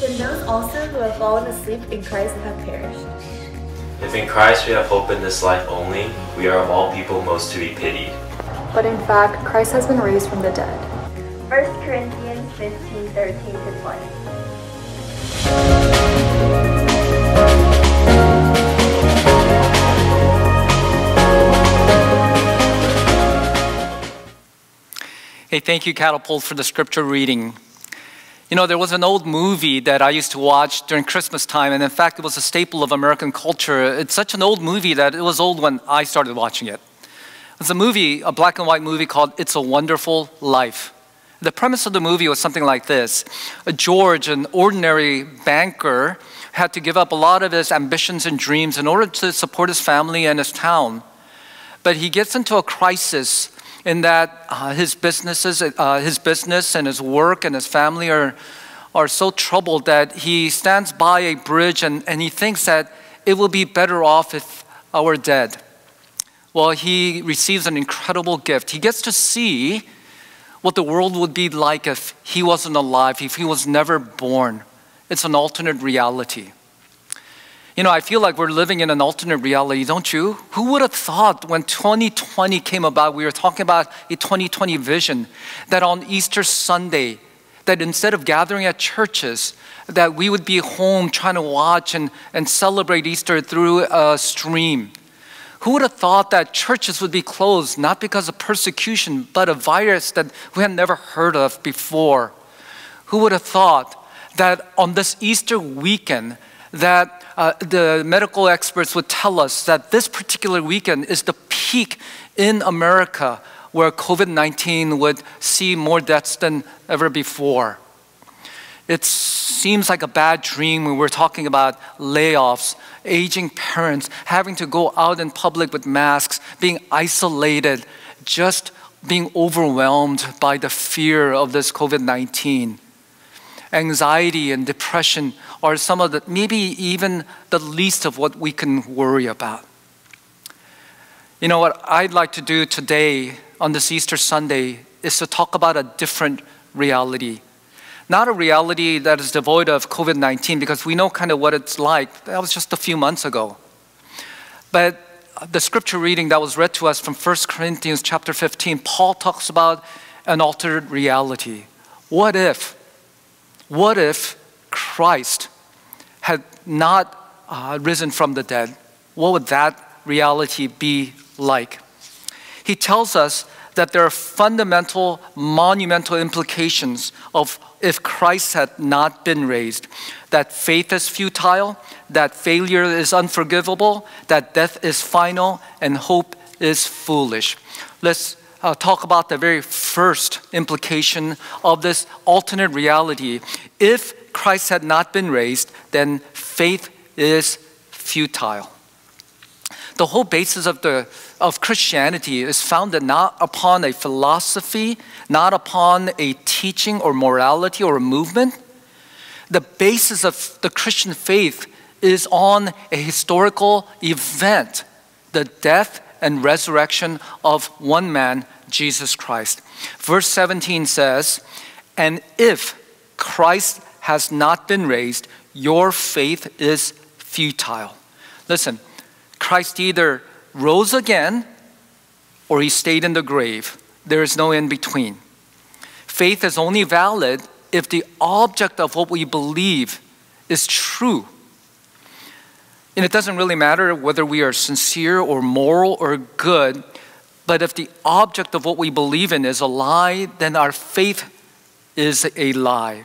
Then those also who have fallen asleep in Christ have perished. If in Christ we have hope in this life only, we are of all people most to be pitied. But in fact, Christ has been raised from the dead. 1 Corinthians 15 13 to 20. Hey, thank you, Catapult, for the scripture reading. You know, there was an old movie that I used to watch during Christmas time, and in fact, it was a staple of American culture. It's such an old movie that it was old when I started watching it. It's a movie, a black and white movie called It's a Wonderful Life. The premise of the movie was something like this George, an ordinary banker, had to give up a lot of his ambitions and dreams in order to support his family and his town. But he gets into a crisis in that uh, his businesses, uh, his business and his work and his family are, are so troubled that he stands by a bridge and, and he thinks that it will be better off if I were dead. Well, he receives an incredible gift. He gets to see what the world would be like if he wasn't alive, if he was never born. It's an alternate reality. You know, I feel like we're living in an alternate reality, don't you? Who would have thought when 2020 came about, we were talking about a 2020 vision, that on Easter Sunday, that instead of gathering at churches, that we would be home trying to watch and, and celebrate Easter through a stream. Who would have thought that churches would be closed, not because of persecution, but a virus that we had never heard of before? Who would have thought that on this Easter weekend, that uh, the medical experts would tell us that this particular weekend is the peak in America where COVID 19 would see more deaths than ever before. It seems like a bad dream when we're talking about layoffs, aging parents, having to go out in public with masks, being isolated, just being overwhelmed by the fear of this COVID 19 anxiety and depression are some of the, maybe even the least of what we can worry about. You know what I'd like to do today on this Easter Sunday is to talk about a different reality. Not a reality that is devoid of COVID 19 because we know kind of what it's like. That was just a few months ago. But the scripture reading that was read to us from 1 Corinthians chapter 15, Paul talks about an altered reality. What if what if Christ had not uh, risen from the dead? What would that reality be like? He tells us that there are fundamental, monumental implications of if Christ had not been raised. That faith is futile, that failure is unforgivable, that death is final, and hope is foolish. Let's uh, talk about the very first implication of this alternate reality. If Christ had not been raised, then faith is futile. The whole basis of, the, of Christianity is founded not upon a philosophy, not upon a teaching or morality or a movement. The basis of the Christian faith is on a historical event the death and resurrection of one man, Jesus Christ. Verse 17 says, And if Christ has not been raised, your faith is futile. Listen, Christ either rose again or he stayed in the grave. There is no in between. Faith is only valid if the object of what we believe is true and it doesn't really matter whether we are sincere or moral or good, but if the object of what we believe in is a lie, then our faith is a lie.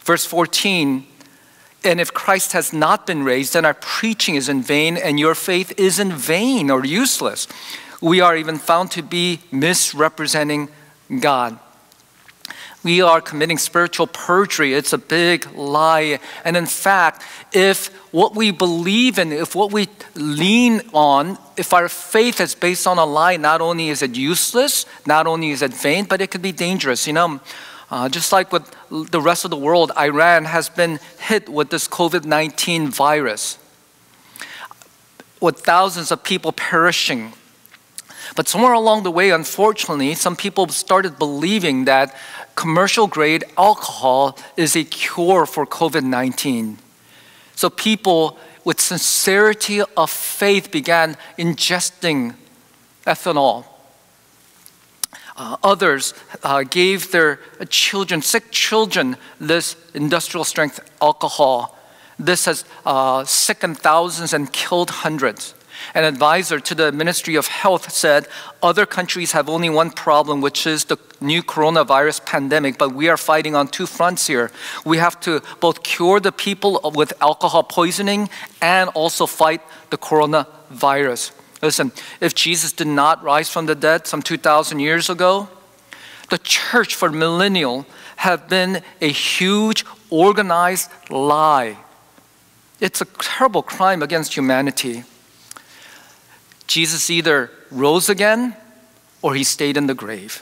Verse 14, and if Christ has not been raised, then our preaching is in vain and your faith is in vain or useless. We are even found to be misrepresenting God. We are committing spiritual perjury. It's a big lie. And in fact, if what we believe in, if what we lean on, if our faith is based on a lie, not only is it useless, not only is it vain, but it could be dangerous. You know, uh, just like with the rest of the world, Iran has been hit with this COVID 19 virus, with thousands of people perishing. But somewhere along the way, unfortunately, some people started believing that commercial grade alcohol is a cure for COVID 19. So people with sincerity of faith began ingesting ethanol. Uh, others uh, gave their children, sick children, this industrial strength alcohol. This has uh, sickened thousands and killed hundreds. An advisor to the Ministry of Health said other countries have only one problem, which is the new coronavirus pandemic, but we are fighting on two fronts here. We have to both cure the people with alcohol poisoning and also fight the coronavirus. Listen, if Jesus did not rise from the dead some 2,000 years ago, the church for millennial have been a huge organized lie. It's a terrible crime against humanity. Jesus either rose again or he stayed in the grave.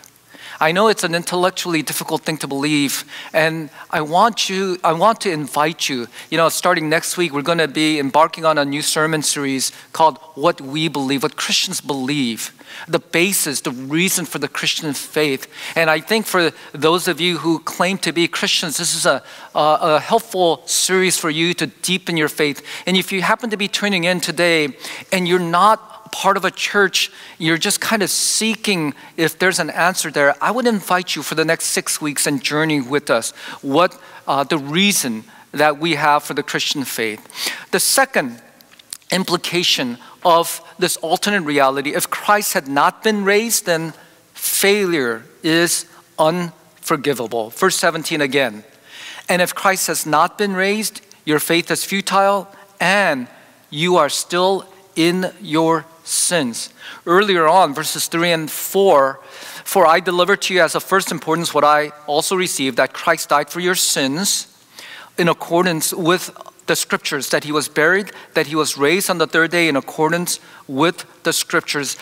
I know it's an intellectually difficult thing to believe, and I want you, I want to invite you. You know, starting next week, we're going to be embarking on a new sermon series called "What We Believe," what Christians believe, the basis, the reason for the Christian faith. And I think for those of you who claim to be Christians, this is a, a, a helpful series for you to deepen your faith. And if you happen to be tuning in today and you're not part of a church, you're just kind of seeking if there's an answer there, I would invite you for the next six weeks and journey with us what uh, the reason that we have for the Christian faith. The second implication of this alternate reality if Christ had not been raised, then failure is unforgivable. Verse 17 again. And if Christ has not been raised, your faith is futile and you are still in your sins. Earlier on, verses 3 and 4 For I delivered to you as of first importance what I also received that Christ died for your sins in accordance with the scriptures, that he was buried, that he was raised on the third day in accordance with the scriptures.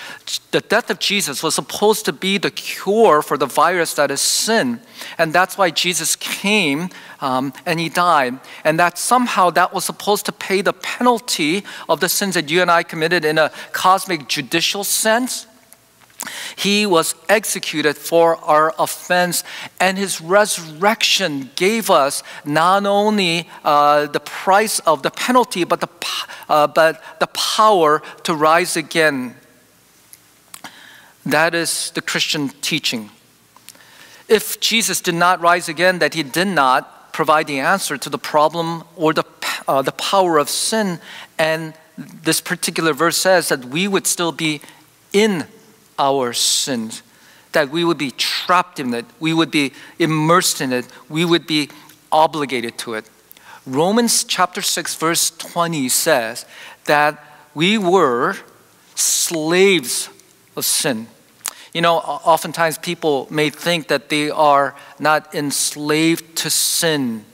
The death of Jesus was supposed to be the cure for the virus that is sin. And that's why Jesus came um, and he died. And that somehow that was supposed to pay the penalty of the sins that you and I committed in a cosmic judicial sense. He was executed for our offense, and his resurrection gave us not only uh, the price of the penalty, but the, uh, but the power to rise again. That is the Christian teaching. If Jesus did not rise again, that he did not provide the answer to the problem or the, uh, the power of sin, and this particular verse says that we would still be in our sins, that we would be trapped in it, we would be immersed in it, we would be obligated to it. Romans chapter 6, verse 20 says that we were slaves of sin. You know, oftentimes people may think that they are not enslaved to sin.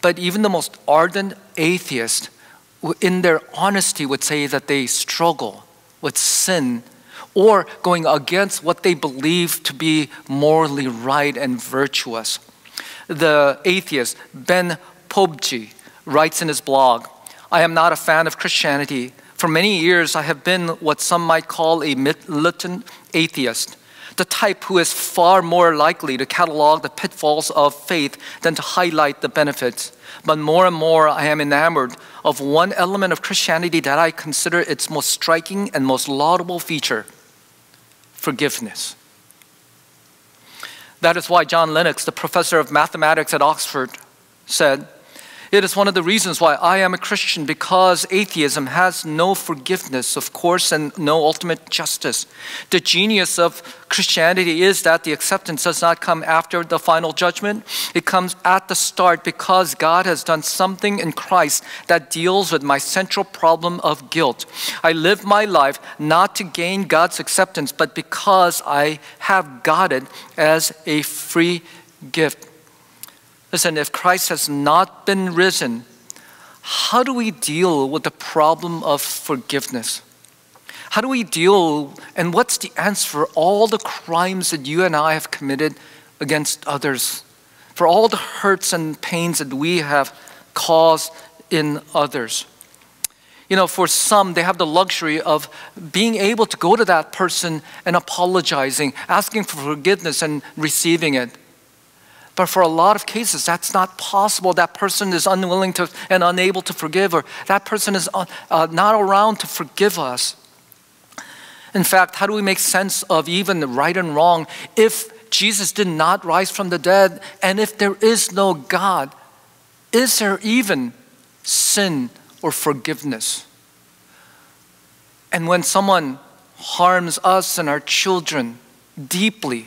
But even the most ardent atheist, in their honesty, would say that they struggle with sin or going against what they believe to be morally right and virtuous. The atheist Ben Pobjie writes in his blog I am not a fan of Christianity. For many years, I have been what some might call a militant atheist, the type who is far more likely to catalog the pitfalls of faith than to highlight the benefits. But more and more, I am enamored of one element of Christianity that I consider its most striking and most laudable feature forgiveness. That is why John Lennox, the professor of mathematics at Oxford, said, it is one of the reasons why I am a Christian because atheism has no forgiveness, of course, and no ultimate justice. The genius of Christianity is that the acceptance does not come after the final judgment, it comes at the start because God has done something in Christ that deals with my central problem of guilt. I live my life not to gain God's acceptance, but because I have got it as a free gift. Listen, if Christ has not been risen, how do we deal with the problem of forgiveness? How do we deal, and what's the answer for all the crimes that you and I have committed against others? For all the hurts and pains that we have caused in others? You know, for some, they have the luxury of being able to go to that person and apologizing, asking for forgiveness and receiving it. But for a lot of cases, that's not possible. That person is unwilling to and unable to forgive, or that person is uh, uh not around to forgive us. In fact, how do we make sense of even right and wrong if Jesus did not rise from the dead and if there is no God? Is there even sin or forgiveness? And when someone harms us and our children deeply,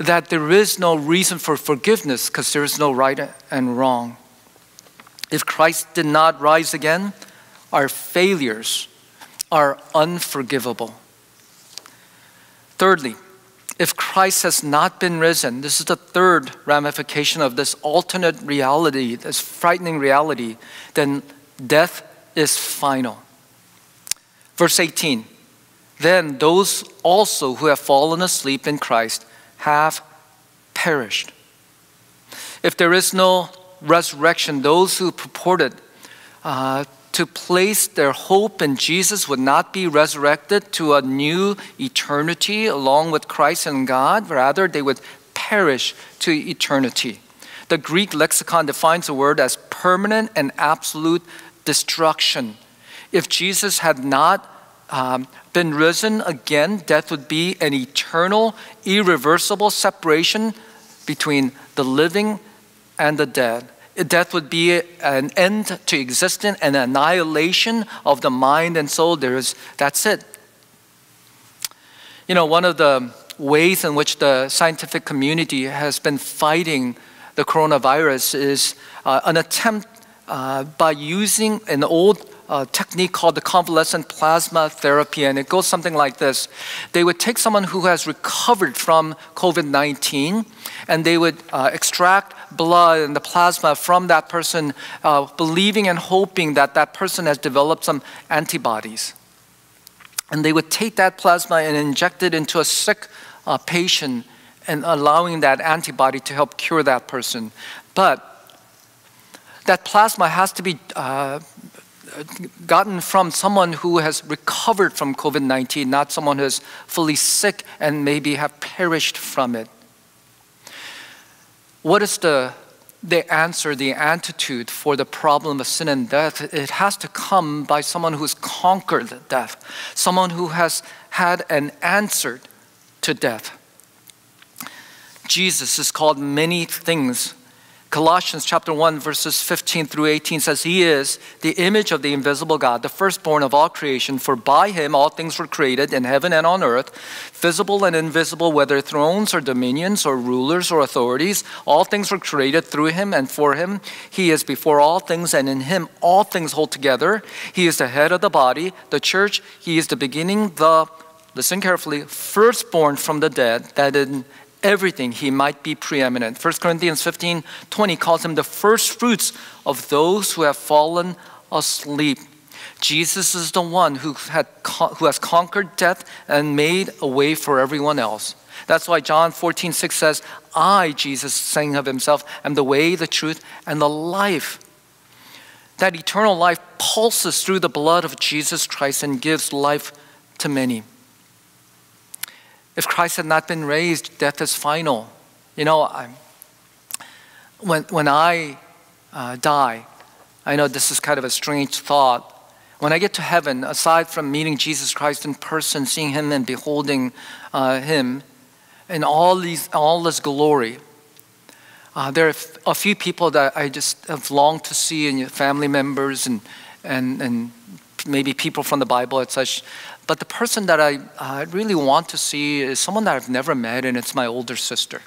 that there is no reason for forgiveness because there is no right and wrong. If Christ did not rise again, our failures are unforgivable. Thirdly, if Christ has not been risen, this is the third ramification of this alternate reality, this frightening reality, then death is final. Verse 18 Then those also who have fallen asleep in Christ have perished. If there is no resurrection, those who purported uh, to place their hope in Jesus would not be resurrected to a new eternity along with Christ and God. Rather, they would perish to eternity. The Greek lexicon defines the word as permanent and absolute destruction. If Jesus had not um, been risen again, death would be an eternal, irreversible separation between the living and the dead death would be an end to existence, an annihilation of the mind and soul. There is, that's it. You know, one of the ways in which the scientific community has been fighting the coronavirus is uh, an attempt uh, by using an old uh, technique called the convalescent plasma therapy, and it goes something like this. They would take someone who has recovered from COVID 19 and they would uh, extract blood and the plasma from that person, uh, believing and hoping that that person has developed some antibodies. And they would take that plasma and inject it into a sick uh, patient and allowing that antibody to help cure that person. But that plasma has to be uh, gotten from someone who has recovered from COVID 19, not someone who is fully sick and maybe have perished from it. What is the, the answer, the antidote for the problem of sin and death? It has to come by someone who's conquered death, someone who has had an answer to death. Jesus is called many things Colossians chapter 1 verses 15 through 18 says he is the image of the invisible God, the firstborn of all creation, for by him all things were created in heaven and on earth, visible and invisible, whether thrones or dominions or rulers or authorities, all things were created through him and for him. He is before all things and in him all things hold together. He is the head of the body, the church. He is the beginning, the listen carefully, firstborn from the dead, that in everything he might be preeminent. 1 Corinthians 15 20 calls him the first fruits of those who have fallen asleep. Jesus is the one who, had, who has conquered death and made a way for everyone else. That's why John 14 6 says, I, Jesus, saying of himself, am the way, the truth, and the life. That eternal life pulses through the blood of Jesus Christ and gives life to many. If Christ had not been raised, death is final. You know, I'm, when, when I uh, die, I know this is kind of a strange thought. When I get to heaven, aside from meeting Jesus Christ in person, seeing Him and beholding uh, Him in all, these, all this glory, uh, there are a few people that I just have longed to see, and family members and, and, and maybe people from the Bible and such. But the person that I really want to see is someone that I've never met, and it's my older sister.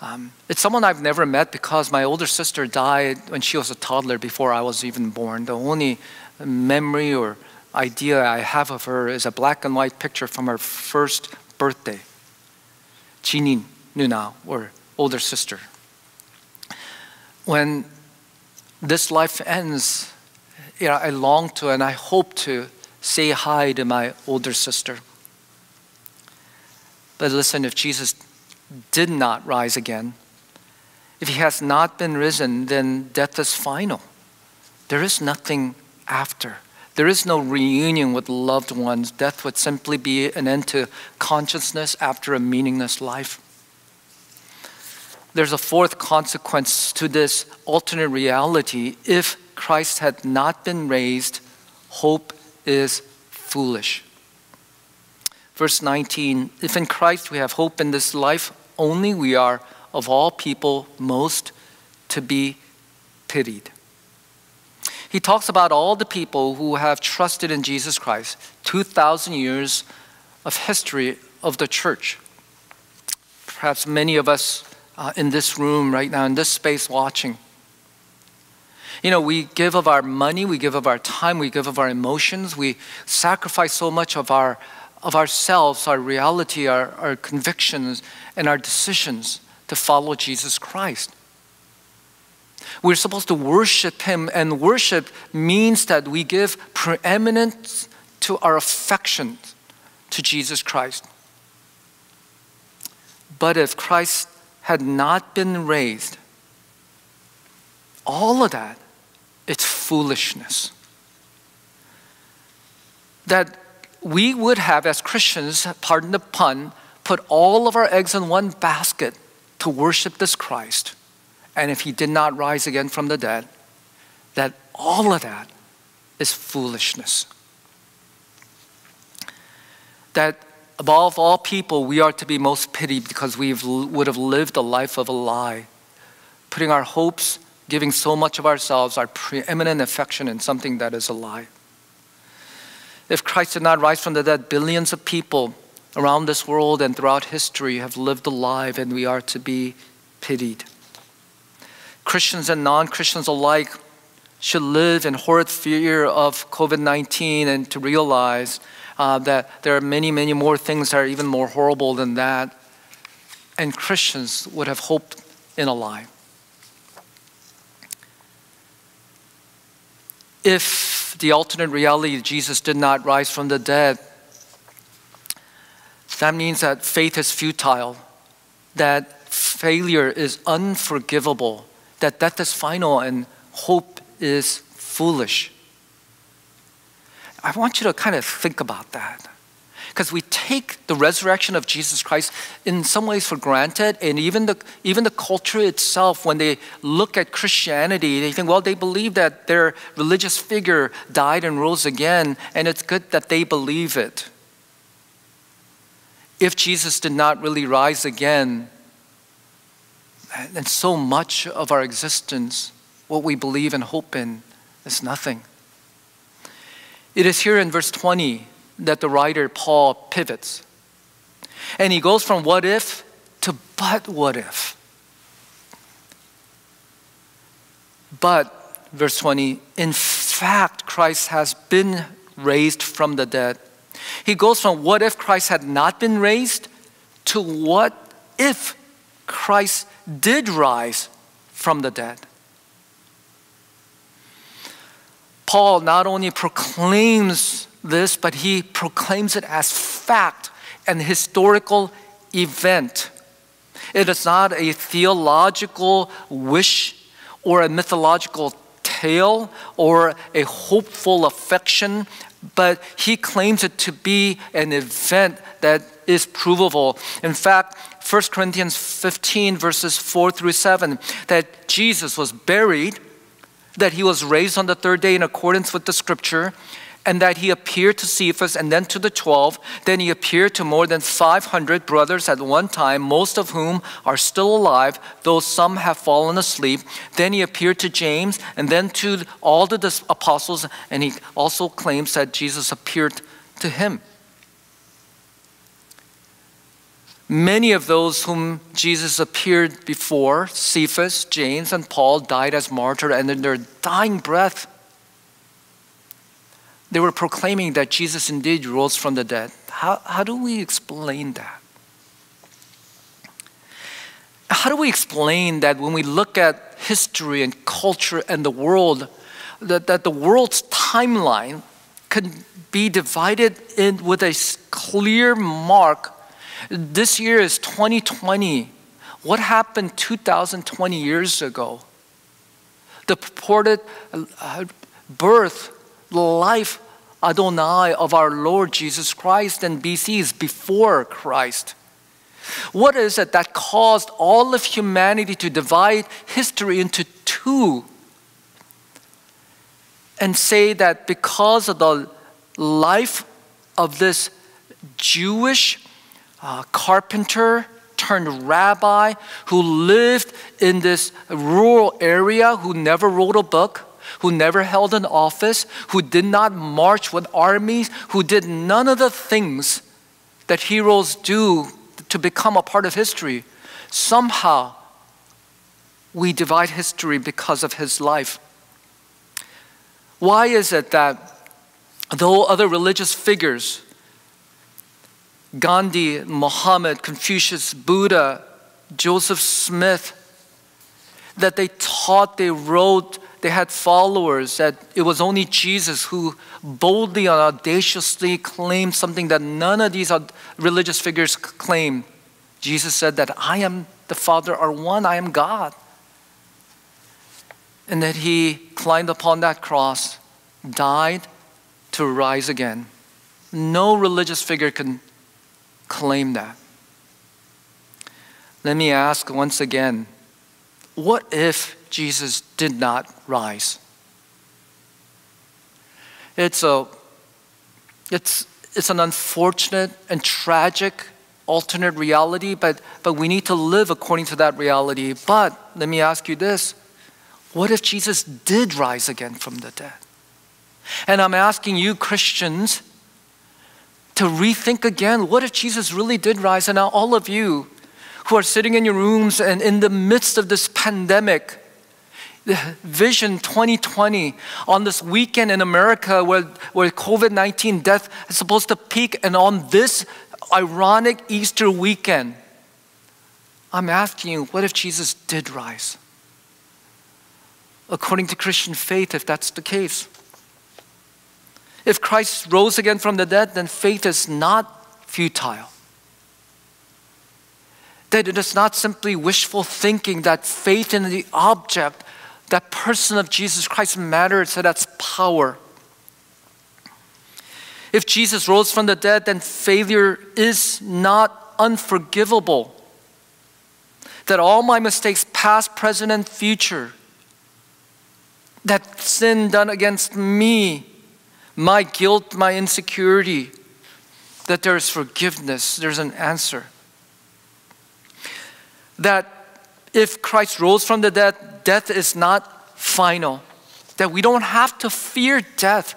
Um, it's someone I've never met because my older sister died when she was a toddler before I was even born. The only memory or idea I have of her is a black and white picture from her first birthday. Jinin. Nuna, or older sister. When this life ends, you know, I long to and I hope to say hi to my older sister. But listen, if Jesus did not rise again, if he has not been risen, then death is final. There is nothing after. There is no reunion with loved ones. Death would simply be an end to consciousness after a meaningless life. There's a fourth consequence to this alternate reality. If Christ had not been raised, hope is foolish. Verse 19 If in Christ we have hope in this life only, we are of all people most to be pitied. He talks about all the people who have trusted in Jesus Christ, 2,000 years of history of the church. Perhaps many of us uh, in this room right now, in this space watching. You know, we give of our money, we give of our time, we give of our emotions, we sacrifice so much of our of ourselves, our reality, our, our convictions, and our decisions to follow Jesus Christ. We're supposed to worship Him, and worship means that we give preeminence to our affections to Jesus Christ. But if Christ had not been raised, all of that, it's foolishness. That we would have, as Christians, pardon the pun, put all of our eggs in one basket to worship this Christ. And if he did not rise again from the dead, that all of that is foolishness. That above all people, we are to be most pitied because we would have lived a life of a lie, putting our hopes, giving so much of ourselves, our preeminent affection in something that is a lie. If Christ did not rise from the dead, billions of people around this world and throughout history have lived alive, and we are to be pitied. Christians and non Christians alike should live in horrid fear of COVID 19 and to realize uh, that there are many, many more things that are even more horrible than that. And Christians would have hoped in a lie. If the alternate reality, of Jesus did not rise from the dead, that means that faith is futile, that failure is unforgivable, that death is final and hope is foolish. I want you to kind of think about that. Because we take the resurrection of Jesus Christ in some ways for granted, and even the, even the culture itself, when they look at Christianity, they think, well, they believe that their religious figure died and rose again, and it's good that they believe it. If Jesus did not really rise again, then so much of our existence, what we believe and hope in, is nothing. It is here in verse 20 that the writer Paul pivots. And he goes from what if to but what if. But, verse 20, in fact, Christ has been raised from the dead. He goes from what if Christ had not been raised to what if Christ did rise from the dead. Paul not only proclaims this, but he proclaims it as fact, an historical event. It is not a theological wish or a mythological tale or a hopeful affection, but he claims it to be an event that is provable. In fact, 1 Corinthians 15, verses 4 through 7, that Jesus was buried, that he was raised on the third day in accordance with the scripture, and that he appeared to Cephas and then to the 12. Then he appeared to more than 500 brothers at one time, most of whom are still alive, though some have fallen asleep. Then he appeared to James and then to all the apostles, and he also claims that Jesus appeared to him. Many of those whom Jesus appeared before, Cephas, James, and Paul, died as martyrs, and in their dying breath, they were proclaiming that Jesus indeed rose from the dead. How, how do we explain that? how do we explain that when we look at history and culture and the world, that, that the world's timeline can be divided in with a clear mark? This year is 2020. What happened 2020 years ago? The purported uh, birth, life, Adonai of our Lord Jesus Christ and BCs before Christ. What is it that caused all of humanity to divide history into two and say that because of the life of this Jewish uh, carpenter turned rabbi who lived in this rural area, who never wrote a book, who never held an office, who did not march with armies, who did none of the things that heroes do to become a part of history. Somehow, we divide history because of his life. Why is it that though other religious figures, Gandhi, Muhammad, Confucius, Buddha, Joseph Smith, that they taught, they wrote, they had followers, that it was only Jesus who boldly and audaciously claimed something that none of these religious figures claimed. Jesus said that I am the Father are one, I am God. And that he climbed upon that cross, died to rise again. No religious figure can claim that. Let me ask once again what if Jesus did not rise? It's, a, it's, it's an unfortunate and tragic alternate reality, but, but we need to live according to that reality. But let me ask you this what if Jesus did rise again from the dead? And I'm asking you, Christians, to rethink again what if Jesus really did rise? And now, all of you who are sitting in your rooms and in the midst of this pandemic, Vision 2020 on this weekend in America where, where COVID 19 death is supposed to peak, and on this ironic Easter weekend, I'm asking you, what if Jesus did rise? According to Christian faith, if that's the case. If Christ rose again from the dead, then faith is not futile. That it is not simply wishful thinking that faith in the object, that person of Jesus Christ matters, so that's power. If Jesus rose from the dead, then failure is not unforgivable. That all my mistakes, past, present, and future, that sin done against me, my guilt, my insecurity, that there is forgiveness, there's an answer. That if Christ rose from the dead, death is not final. That we don't have to fear death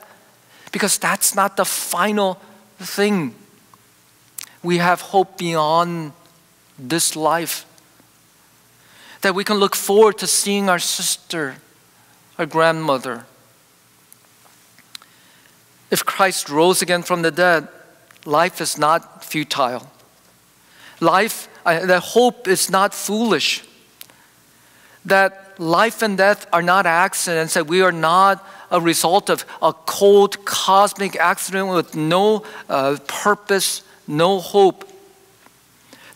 because that's not the final thing. We have hope beyond this life. That we can look forward to seeing our sister, our grandmother, if Christ rose again from the dead, life is not futile. Life, uh, the hope is not foolish. That life and death are not accidents, that we are not a result of a cold cosmic accident with no uh, purpose, no hope.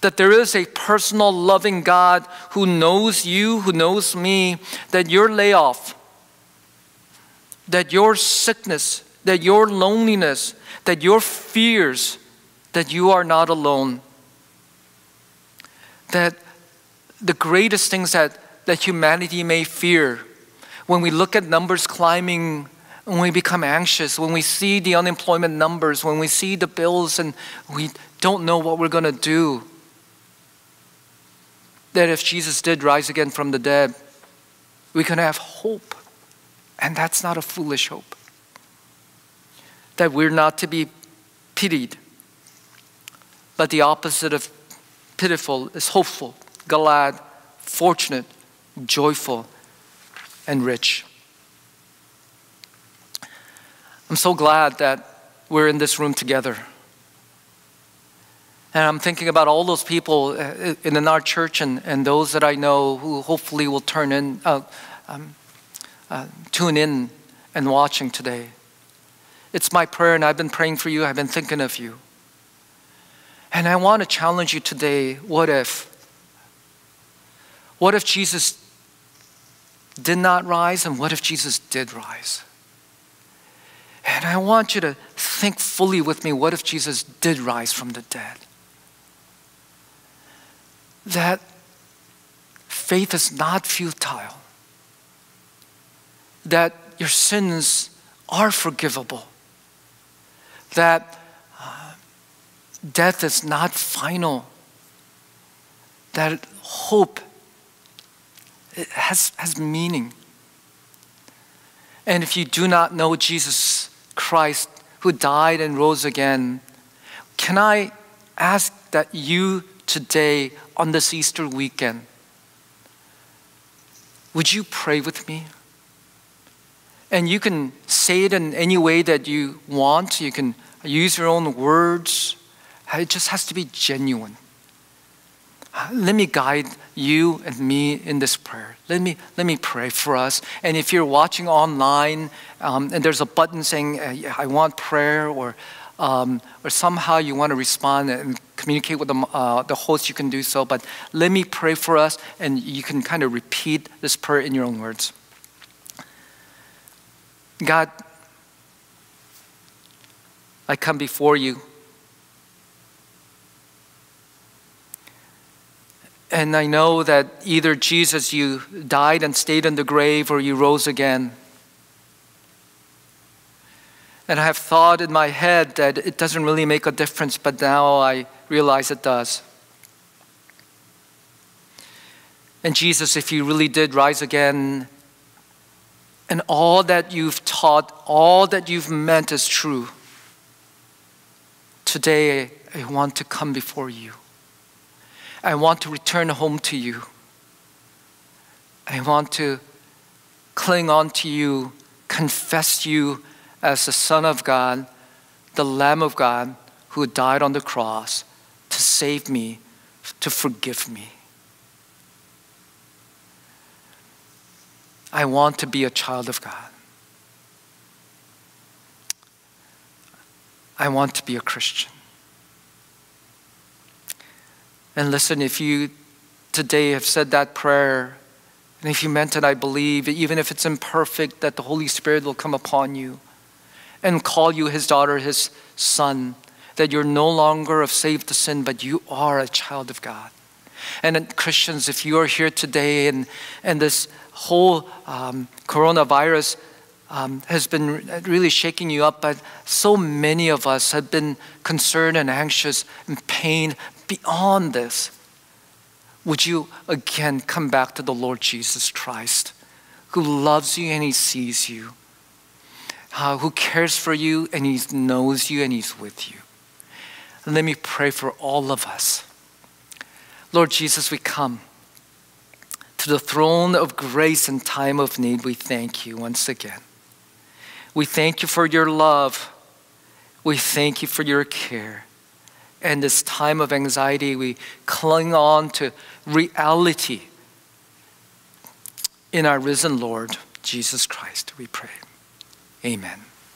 That there is a personal loving God who knows you, who knows me, that your layoff, that your sickness, that your loneliness, that your fears, that you are not alone. That the greatest things that, that humanity may fear, when we look at numbers climbing, when we become anxious, when we see the unemployment numbers, when we see the bills and we don't know what we're going to do, that if Jesus did rise again from the dead, we can have hope. And that's not a foolish hope that we're not to be pitied, but the opposite of pitiful is hopeful, glad, fortunate, joyful, and rich. I'm so glad that we're in this room together. And I'm thinking about all those people uh, in our church and, and those that I know who hopefully will turn in, uh, um, uh, tune in and watching today. It's my prayer, and I've been praying for you. I've been thinking of you. And I want to challenge you today what if? What if Jesus did not rise, and what if Jesus did rise? And I want you to think fully with me what if Jesus did rise from the dead? That faith is not futile, that your sins are forgivable, that death is not final, that hope has, has meaning. And if you do not know Jesus Christ who died and rose again, can I ask that you today on this Easter weekend, would you pray with me? And you can say it in any way that you want. You can use your own words. It just has to be genuine. Let me guide you and me in this prayer. Let me, let me pray for us. And if you're watching online um, and there's a button saying, uh, I want prayer, or, um, or somehow you want to respond and communicate with the, uh, the host, you can do so. But let me pray for us, and you can kind of repeat this prayer in your own words. God, I come before you. And I know that either Jesus, you died and stayed in the grave, or you rose again. And I have thought in my head that it doesn't really make a difference, but now I realize it does. And Jesus, if you really did rise again, and all that you've taught, all that you've meant is true, today I want to come before you. I want to return home to you. I want to cling on to you, confess you as the Son of God, the Lamb of God who died on the cross to save me, to forgive me. I want to be a child of God. I want to be a Christian. And listen, if you today have said that prayer, and if you meant it, I believe, even if it's imperfect, that the Holy Spirit will come upon you and call you his daughter, his son, that you're no longer of saved to sin, but you are a child of God. And Christians, if you are here today and, and this whole um, coronavirus um, has been really shaking you up, but so many of us have been concerned and anxious and pain beyond this. Would you again come back to the Lord Jesus Christ, who loves you and He sees you, uh, who cares for you and He knows you and He's with you? And let me pray for all of us. Lord Jesus, we come to the throne of grace in time of need. We thank you once again. We thank you for your love. We thank you for your care. And this time of anxiety, we cling on to reality in our risen Lord, Jesus Christ, we pray. Amen.